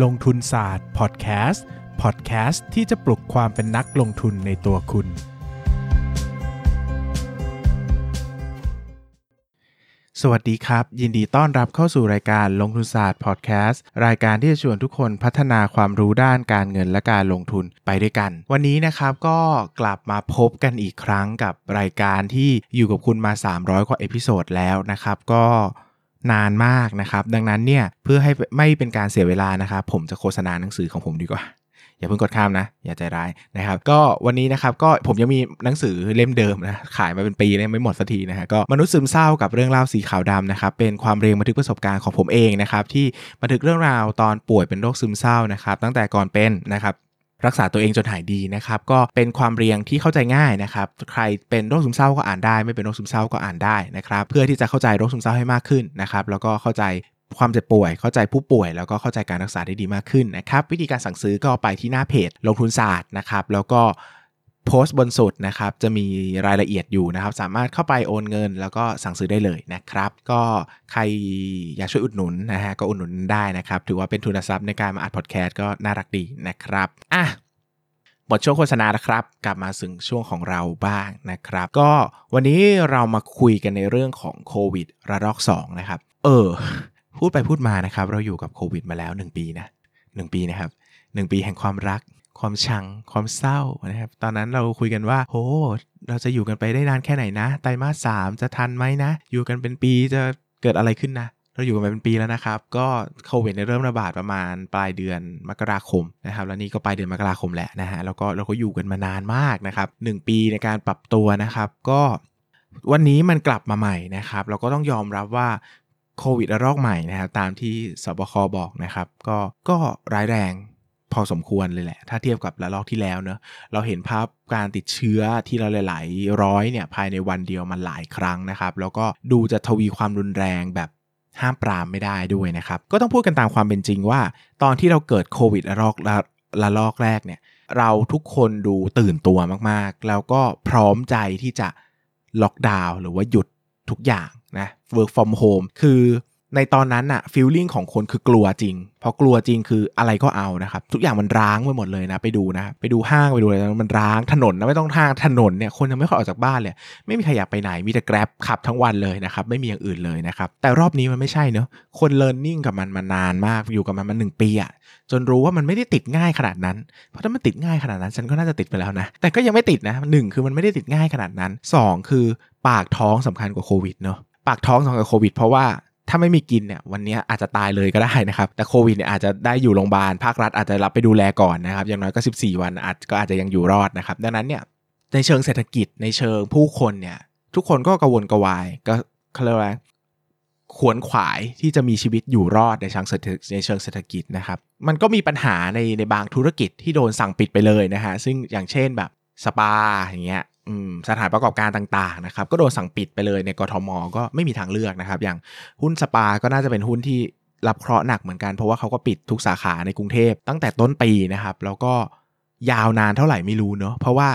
ลงทุนศาสตร์พอดแคสต์พอดแคสต์ที่จะปลุกความเป็นนักลงทุนในตัวคุณ สวัสดีครับ ยินดีต้อนรับเข้าสู่รายการลงทุนศาสตร์พอดแคสต์รายการที่จะชวนทุกคนพัฒนาความรู้ด้านการเงินและการลงทุนไปด้วยกัน วันนี้นะครับก็กลับมาพบกันอีกครั้งกับรายการที่อยู่กับคุณมา 300 กว่า episode แล้วนะครับก็ นานมากนะครับ ดังนั้นเนี่ยเพื่อให้ไม่เป็นการเสียเวลานะครับผมจะโฆษณาหนังสือของผมดีกว่าอย่าเพิ่งกดข้ามนะ อย่าใจร้ายนะครับ ก็วันนี้นะครับก็ผมยังมีหนังสือเล่มเดิมนะขายมาเป็นปีแล้วยังไม่หมดสักทีนะฮะก็มนุษย์ซึมเศร้ากับเรื่องเล่าสีขาวดำนะครับเป็นความเรียงบันทึกประสบการณ์ของผมเองนะครับที่บันทึกเรื่องราวตอนป่วยเป็นโรคซึมเศร้านะครับตั้งแต่ก่อนเป็นนะครับ รักษาตัวเองจนหายดีนะครับ ก็เป็นความเรียงที่เข้าใจง่ายนะครับ ใครเป็นโรคซึมเศร้าก็อ่านได้ ไม่เป็นโรคซึมเศร้าก็อ่านได้นะครับ เพื่อที่จะเข้าใจโรคซึมเศร้าให้มากขึ้นนะครับ แล้วก็เข้าใจความเจ็บป่วย เข้าใจผู้ป่วย แล้วก็เข้าใจการรักษาได้ดีมากขึ้นนะครับ วิธีการสั่งซื้อก็ไปที่หน้าเพจลงทุนศาสตร์นะครับ แล้วก็ โพสต์บนสุดนะครับจะมีรายละเอียดอยู่นะครับ สามารถเข้าไปโอนเงิน แล้วก็สั่งซื้อได้เลยนะครับ ก็ใครอยากช่วยอุดหนุนนะฮะก็อุดหนุนได้นะครับ ถือว่าเป็นทุนทรัพย์ในการมาอัดพอดแคสต์ก็น่ารักดีนะครับอะหมดช่วงโฆษณาแล้วครับ กลับมาถึงช่วงของเราบ้างนะครับ ก็วันนี้เรามาคุยกันในเรื่องของโควิดระลอก2นะครับ เออ พูดไปพูดมานะครับ เราอยู่กับโควิดมาแล้ว 1 ปีนะ1ปีนะครับ 1 ปีแห่งความรัก ความชังความเศร้านะครับ ตอนนั้นเราคุยกันว่าโหเราจะอยู่กันไปได้นานแค่ไหนนะไตรมาสสามจะทันไหมนะ อยู่กันเป็นปีจะเกิดอะไรขึ้นนะเราอยู่กันมาเป็นปีแล้วนะครับ ก็โควิดเริ่มระบาดประมาณปลายเดือนมกราคมนะครับ แล้วนี่ก็ปลายเดือนมกราคมแหละนะฮะ แล้วก็เราก็อยู่กันมานานมากนะครับหนึ่งปีในการปรับตัวนะครับ ก็วันนี้มันกลับมาใหม่นะครับ เราก็ต้องยอมรับว่าโควิดระลอกใหม่นะครับ ตามที่สบคบอกนะครับ ก็ก็ร้ายแรง พอสมควรเลยแหละ ถ้าเทียบกับระลอกที่แล้วเนอะเราเห็นภาพการติดเชื้อที่เราหลายๆร้อยเนี่ยภายในวันเดียวมันหลายครั้งนะครับ แล้วก็ดูจะทวีความรุนแรงแบบห้ามปรามไม่ได้ด้วยนะครับ ก็ต้องพูดกันตามความเป็นจริงว่า ตอนที่เราเกิดโควิดระลอกระระลอกแรกเนี่ย เราทุกคนดูตื่นตัวมากๆ แล้วก็พร้อมใจที่จะล็อกดาวน์หรือว่าหยุดทุกอย่างนะ work from home คือ ในตอนนั้นอะฟีลลิ่งของคนคือกลัวจริง พอกลัวจริงคืออะไรก็เอานะครับ ทุกอย่างมันร้างไปหมดเลยนะ ไปดูนะ ไปดูห้างไปดูอะไรมันร้างถนนนะไม่ต้องห้างถนนเนี่ยคนยังไม่ค่อยออกจากบ้านเลยไม่มีใครอยากไปไหนมีแต่แกร็บขับทั้งวันเลยนะครับไม่มีอย่างอื่นเลยนะครับแต่รอบนี้มันไม่ใช่เนอะคนเลิร์นนิ่งกับมันมานานมากอยู่กับมันมาหนึ่งปีอะจนรู้ว่ามันไม่ได้ติดง่ายขนาดนั้น เพราะถ้ามันติดง่ายขนาดนั้น ฉันก็น่าจะติดไปแล้วนะ แต่ก็ยังไม่ติดนะหนึ่งคือมันไม่ได้ติดง่ายขนาดนั้นสองคือปากท้องสำคัญกว่าโควิดเนาะปากท้องสำคัญกว่าโควิดเพราะว่า ถ้าไม่มีกินเนี่ยวันนี้อาจจะตายเลยก็ได้นะครับ แต่โควิดเนี่ยอาจจะได้อยู่โรงพยาบาลภาครัฐอาจจะรับไปดูแลก่อนนะครับ อย่างน้อยก็ 14 วันอาจก็อาจจะยังอยู่รอดนะครับ ดังนั้นเนี่ยในเชิงเศรษฐกิจในเชิงผู้คนเนี่ย ทุกคนก็กระวนกระวาย ก็เขาเรียกว่าขวนขวายที่จะมีชีวิตอยู่รอดในเชิงในเชิงเศรษฐกิจนะครับ มันก็มีปัญหาในในบางธุรกิจที่โดนสั่งปิดไปเลยนะฮะซึ่งอย่างเช่นแบบสปาอย่างเงี้ย สถานประกอบการต่างๆนะครับก็โดนสั่งปิดไปเลยในกทม ก็ไม่มีทางเลือกนะครับ อย่างหุ้นสปาก็น่าจะเป็นหุ้นที่รับเคราะห์หนักเหมือนกัน เพราะว่าเขาก็ปิดทุกสาขาในกรุงเทพตั้งแต่ต้นปีนะครับ แล้วก็ยาวนานเท่าไหร่ไม่รู้เนาะเพราะว่า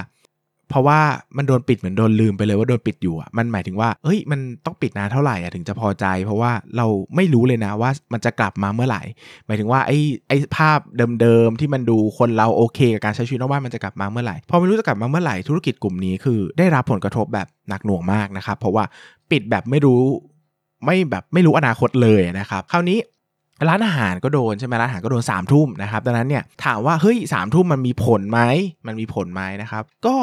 เพราะว่ามันโดนปิดเหมือนโดนลืมไปเลยว่าโดนปิดอยู่อะมันหมายถึงว่าเฮ้ยมันต้องปิดนานเท่าไหร่อะถึงจะพอใจ เพราะว่าเราไม่รู้เลยนะว่ามันจะกลับมาเมื่อไหร่ หมายถึงว่าไอ้ไอ้ภาพเดิมๆที่มันดูคนเราโอเคกับการใช้ชีวิตนอกบ้านมันจะกลับมาเมื่อไหร่พอไม่รู้จะกลับมาเมื่อไหร่ธุรกิจกลุ่มนี้คือได้รับผลกระทบแบบหนักหน่วงมากนะครับเพราะว่าปิดแบบไม่รู้ไม่แบบไม่รู้อนาคตเลยนะครับคราวนี้ร้านอาหารก็โดนใช่ไหมร้านอาหารก็โดน3ามทุ่มนะครับดังนั้นเนี่ยถามว่าเฮ้ยสามทุ่มมันมีผลไหมมันมีผลไหมนะครับ ก็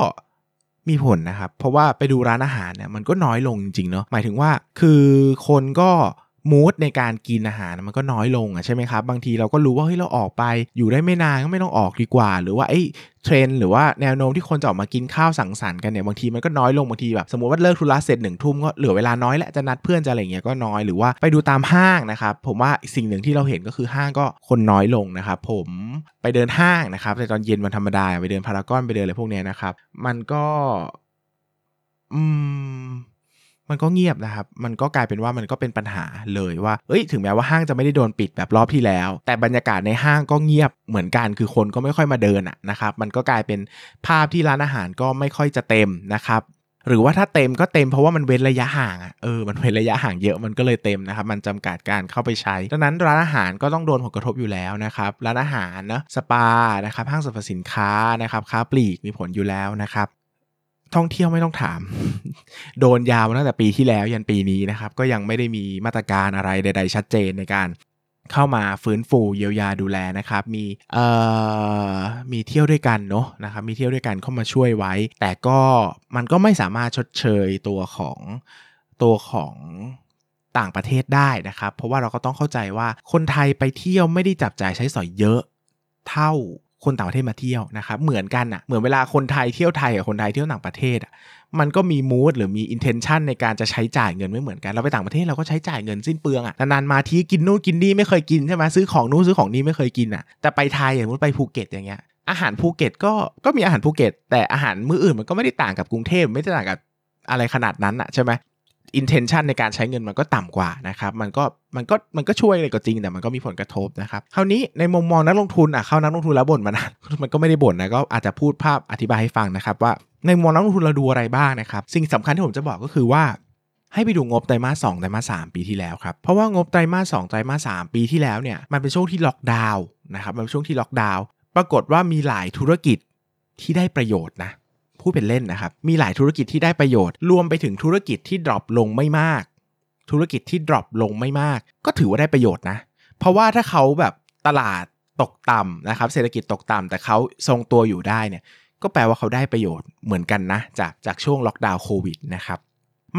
มีผลนะครับ เพราะว่าไปดูร้านอาหารเนี่ยมันก็น้อยลงจริงๆเนาะหมายถึงว่าคือคนก็ มูดในการกินอาหารมันก็น้อยลงอะใช่ไหมครับ บางทีเราก็รู้ว่าเฮ้ยเราออกไปอยู่ได้ไม่นานก็ไม่ต้องออกดีกว่า หรือว่าไอ้เทรนหรือว่าแนวโน้มที่คนจะออกมากินข้าวสังสรรค์กันเนี่ยบางทีมันก็น้อยลงบางทีแบบสมมติว่าเลิกธุระเสร็จหนึ่งทุ่มก็เหลือเวลาน้อยแหละจะนัดเพื่อนจะอะไรเงี้ยก็น้อยหรือว่าไปดูตามห้างนะครับผมว่าสิ่งหนึ่งที่เราเห็นก็คือห้างก็คนน้อยลงนะครับผมไปเดินห้างนะครับในตอนเย็นวันธรรมดาไปเดินพารากอนไปเดินอะไรพวกเนี้ยนะครับ มันก็อืม มันก็เงียบนะครับ มันก็กลายเป็นว่ามันก็เป็นปัญหาเลยว่า เอ้ย ถึงแม้ว่าห้างจะไม่ได้โดนปิดแบบรอบที่แล้ว แต่บรรยากาศในห้างก็เงียบเหมือนกัน คือคนก็ไม่ค่อยมาเดินอะนะครับ มันก็กลายเป็นภาพที่ร้านอาหารก็ไม่ค่อยจะเต็มนะครับ หรือว่าถ้าเต็มก็เต็มเพราะว่ามันเว้นระยะห่างอะเออ มันเว้นระยะห่างเยอะ มันก็เลยเต็มนะครับ มันจำกัดการเข้าไปใช้ ดังนั้นร้านอาหารก็ต้องโดนผลกระทบอยู่แล้วนะครับ ร้านอาหารนะสปา นะครับ ห้างสรรพสินค้า นะครับ ค้าปลีกมีผลอยู่แล้วนะครับ ท่องเที่ยวไม่ต้องถาม โดนยาวตั้งแต่ปีที่แล้วยันปีนี้นะครับ ก็ยังไม่ได้มีมาตรการอะไรใด ๆ ชัดเจนในการเข้ามาฟื้นฟูเยียวยาดูแลนะครับ มีเอ่อมีเที่ยวด้วยกันเนาะนะครับมีเที่ยวด้วยกันเข้ามาช่วยไว้ แต่ก็มันก็ไม่สามารถชดเชยตัวของตัวของต่างประเทศได้นะครับ เพราะว่าเราก็ต้องเข้าใจว่าคนไทยไปเที่ยวไม่ได้จับจ่ายใช้สอยเยอะเท่า คนต่างประเทศมาเที่ยวนะครับเหมือนกันอะ่ะเหมือนเวลาคนไทยเที่ยวไทยกับคนไทยเที่ยวต่างประเทศอะ่ะมันก็มี mood หรือมี intention ในการจะใช้จ่ายเงินไม่เหมือนกัน เราไปต่างประเทศเราก็ใช้จ่ายเงินสิ้นเปลืองอะ่ะนานๆมาทีกินนู่นกินนี่ไม่เคยกินใช่ไหมซื้อของนู่นซื้อของนี่ไม่เคยกินอะ่ะแต่ไปไทยอย่างสมมติไปภูเก็ตอย่างเงี้ยอาหารภูเก็ตก็ก็มีอาหารภูเก็ต แต่อาหารมื้ออื่นมันก็ไม่ได้ต่างกับกรุงเทพไม่ได้ต่างกับอะไรขนาดนั้นอะ่ะใช่ไหม intention ในการใช้เงินมันก็ต่ำกว่านะครับมันก็มันก็มันก็ช่วยเลยก็จริงแต่มันก็มีผลกระทบนะครับคราวนี้ในมุมมองนักลงทุนอะเข้านักลงทุนแล้วบ่นมานานมันก็ไม่ได้บ่นนะก็อาจจะพูดภาพอธิบายให้ฟังนะครับว่าในมุมมองนักลงทุนเราดูอะไรบ้างนะครับสิ่งสำคัญที่ผมจะบอกก็คือว่าให้ไปดูงบไตรมาสสองไตรมาสสามปีที่แล้วครับ เพราะว่างบไตรมาสสองไตรมาสสามปีที่แล้วเนี่ยมันเป็นช่วงที่ล็อกดาวน์นะครับมันเป็นช่วงที่ล็อกดาวน์ปรากฏว่ามีหลายธุรกิจที่ได้ประโยชน์นะ พูดเป็นเล่นนะครับ มีหลายธุรกิจที่ได้ประโยชน์ รวมไปถึงธุรกิจที่ดรอปลงไม่มาก ธุรกิจที่ดรอปลงไม่มาก ก็ถือว่าได้ประโยชน์นะ เพราะว่าถ้าเขาแบบตลาดตกต่ำนะครับ เศรษฐกิจตกต่ำแต่เขาทรงตัวอยู่ได้เนี่ย ก็แปลว่าเขาได้ประโยชน์เหมือนกันนะ จากจากช่วงล็อกดาวน์โควิดนะครับ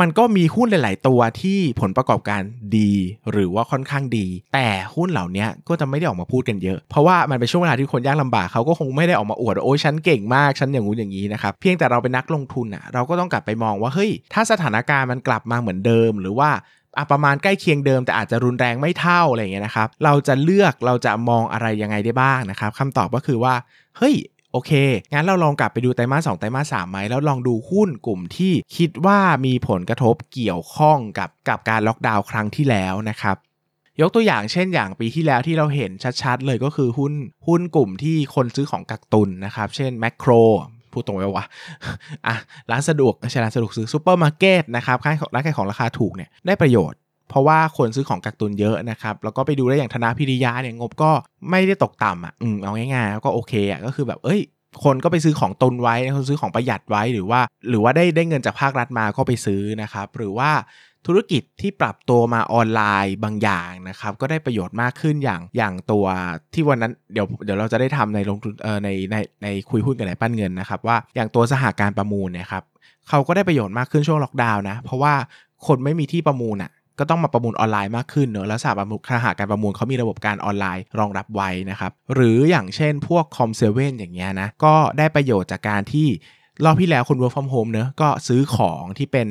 มันก็มีหุ้นหลาย ๆ ตัวที่ผลประกอบการดี หรือว่าค่อนข้างดี แต่หุ้นเหล่านี้ก็จะไม่ได้ออกมาพูดกันเยอะ เพราะว่ามันเป็นช่วงเวลาที่คนยากลำบากเขาก็คงไม่ได้ออกมาอวดโอ้ยฉันเก่งมากฉันอย่างงู้นอย่างนี้นะครับเพียงแต่เราเป็นนักลงทุนอะเราก็ต้องกลับไปมองว่าเฮ้ยถ้าสถานการณ์มันกลับมาเหมือนเดิม หรือว่าประมาณใกล้เคียงเดิมแต่อาจจะรุนแรงไม่เท่าอะไรเงี้ยนะครับ เราจะเลือกเราจะมองอะไรยังไงได้บ้างนะครับคำตอบก็คือว่าเฮ้ย โอเค งั้นเราลองกลับไปดูไตรมาสสองไตรมาสสามไหมแล้วลองดูหุ้นกลุ่มที่คิดว่ามีผลกระทบเกี่ยวข้องกับกับการล็อกดาวน์ครั้งที่แล้วนะครับยกตัวอย่างเช่นอย่างปีที่แล้วที่เราเห็นชัดๆ เลยก็คือหุ้นหุ้นกลุ่มที่คนซื้อของกักตุนนะครับ เช่นแมคโครพูดตรงไว้ว่าอะร้านสะดวกใช่ร้านสะดวกซื้อซูเปอร์มาร์เก็ตนะครับร้านร้านขายของราคาถูกเนี่ยได้ประโยชน์ เพราะว่าคนซื้อของกักตุนเยอะนะครับแล้วก็ไปดูได้อย่างธนพิริยะเนี่ยงบก็ไม่ได้ตกต่ำอะอืมเอาง่ายๆก็โอเคอะก็คือแบบเอ้ยคนก็ไปซื้อของตุนไว้คนซื้อของประหยัดไว้หรือว่า หรือว่าได้ได้เงินจากภาครัฐมาก็ไปซื้อนะครับหรือว่าธุรกิจที่ปรับตัวมาออนไลน์บางอย่างนะครับก็ได้ประโยชน์มากขึ้นอย่างอย่างตัวที่วันนั้นเดี๋ยวเดี๋ยวเราจะได้ทำในลงทุนเอ่อในในในคุยหุ้นกันในปั้นเงินนะครับว่าอย่างตัวสหการประมูลเนี่ยครับเขาก็ได้ประโยชน์มากขึ้นช่วงล็อกดาวน์นะเพราะว่าคนไม่มีที่ประมูลอะ ก็ต้องมาประมูลออนไลน์มากขึ้นเนอะแล้วสถาบันสหาการประมูลเขามีระบบการออนไลน์รองรับไว้นะครับ หรืออย่างเช่นพวกคอมเซเว่นอย่างเงี้ยนะ ก็ได้ประโยชน์จากการที่รอบที่แล้วคุณ work from home เนอะก็ซื้อของที่เป็น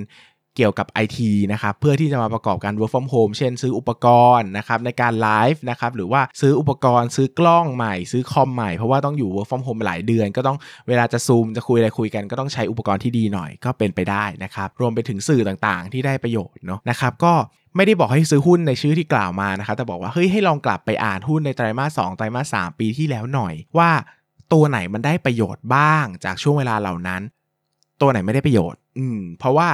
เกี่ยวกับ IT นะครับเพื่อที่จะมาประกอบการ work from home เช่นซื้ออุปกรณ์นะครับในการไลฟ์นะครับหรือว่าซื้ออุปกรณ์ซื้อกล้องใหม่ ซื้อคอมใหม่เพราะว่าต้องอยู่ work from home หลายเดือน ก็ต้องเวลาจะซูมจะคุยอะไรคุยกัน ก็ต้องใช้อุปกรณ์ที่ดีหน่อยก็เป็นไปได้นะครับรวมไปถึงสื่อต่างๆ ที่ได้ประโยชน์เนาะนะครับก็ไม่ได้บอกให้ซื้อหุ้นในชื่อที่กล่าวมานะครับแต่บอกว่าเฮ้ยให้ลองกลับไปอ่านหุ้นในไตรมาส2ไตรมาส3ปีที่แล้วหน่อย ว่าตัวไหนมันได้ประโยชน์บ้างจากช่วงเวลาเหล่านั้น ตัวไหนไม่ได้ประโยชน์ อืมเพราะว่า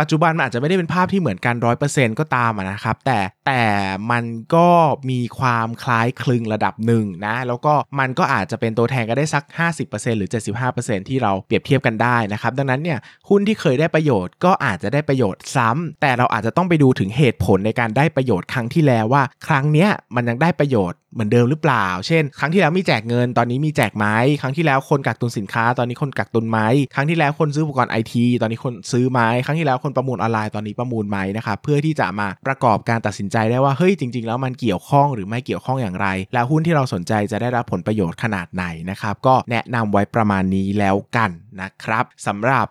ปัจจุบันมันอาจจะไม่ได้เป็นภาพที่เหมือนกันร้อยเปอร์เซ็นต์ก็ตามนะครับ แต่แต่มันก็มีความคล้ายคลึงระดับหนึ่งนะ แล้วก็มันก็อาจจะเป็นตัวแทนก็ได้สัก 50%หรือ 75%ที่เราเปรียบเทียบกันได้นะครับ ดังนั้นเนี่ยหุ้นที่เคยได้ประโยชน์ก็อาจจะได้ประโยชน์ซ้ำแต่เราอาจจะต้องไปดูถึงเหตุผลในการได้ประโยชน์ครั้งที่แล้วว่า ครั้งเนี้ยมันยังได้ประโยชน์เหมือนเดิมหรือเปล่า เช่น ครั้งที่แล้วมีแจกเงิน ตอนนี้มีแจกไหมครั้งที่แล้วคนกักตุนสินค้า ตอนนี้คนกักตุนไหมครั้งที่แล้วคนซื้ออุปกรณ์ไอทีตอนนี้คนซื้อไหมครั้งที่แล้วคนประมูลออนไลน์ตอนนี้ประมูลไหมนะครับเพื่อที่จะมาประกอบการตัดสินใจได้ว่าเฮ้ยจริง ๆ แล้วมันเกี่ยวข้องหรือไม่เกี่ยวข้องอย่างไร แล้วหุ้นที่เราสนใจจะได้รับผลประโยชน์ขนาดไหนนะครับก็แนะนำไว้ประมาณนี้แล้วกันนะครับสำหรับ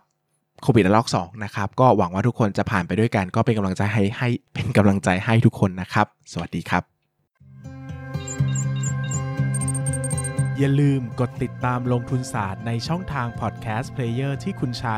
โควิดระลอก2นะครับก็หวังว่าทุกคนจะผ่านไปด้วยกัน ก็เป็นกำลังใจให้ให้เป็นกำลังใจให้ทุกคนนะครับ สวัสดีครับ อย่าลืมกดติดตามลงทุนศาสตร์ในช่องทางพอดแคสต์เพลเยอร์ที่คุณใช้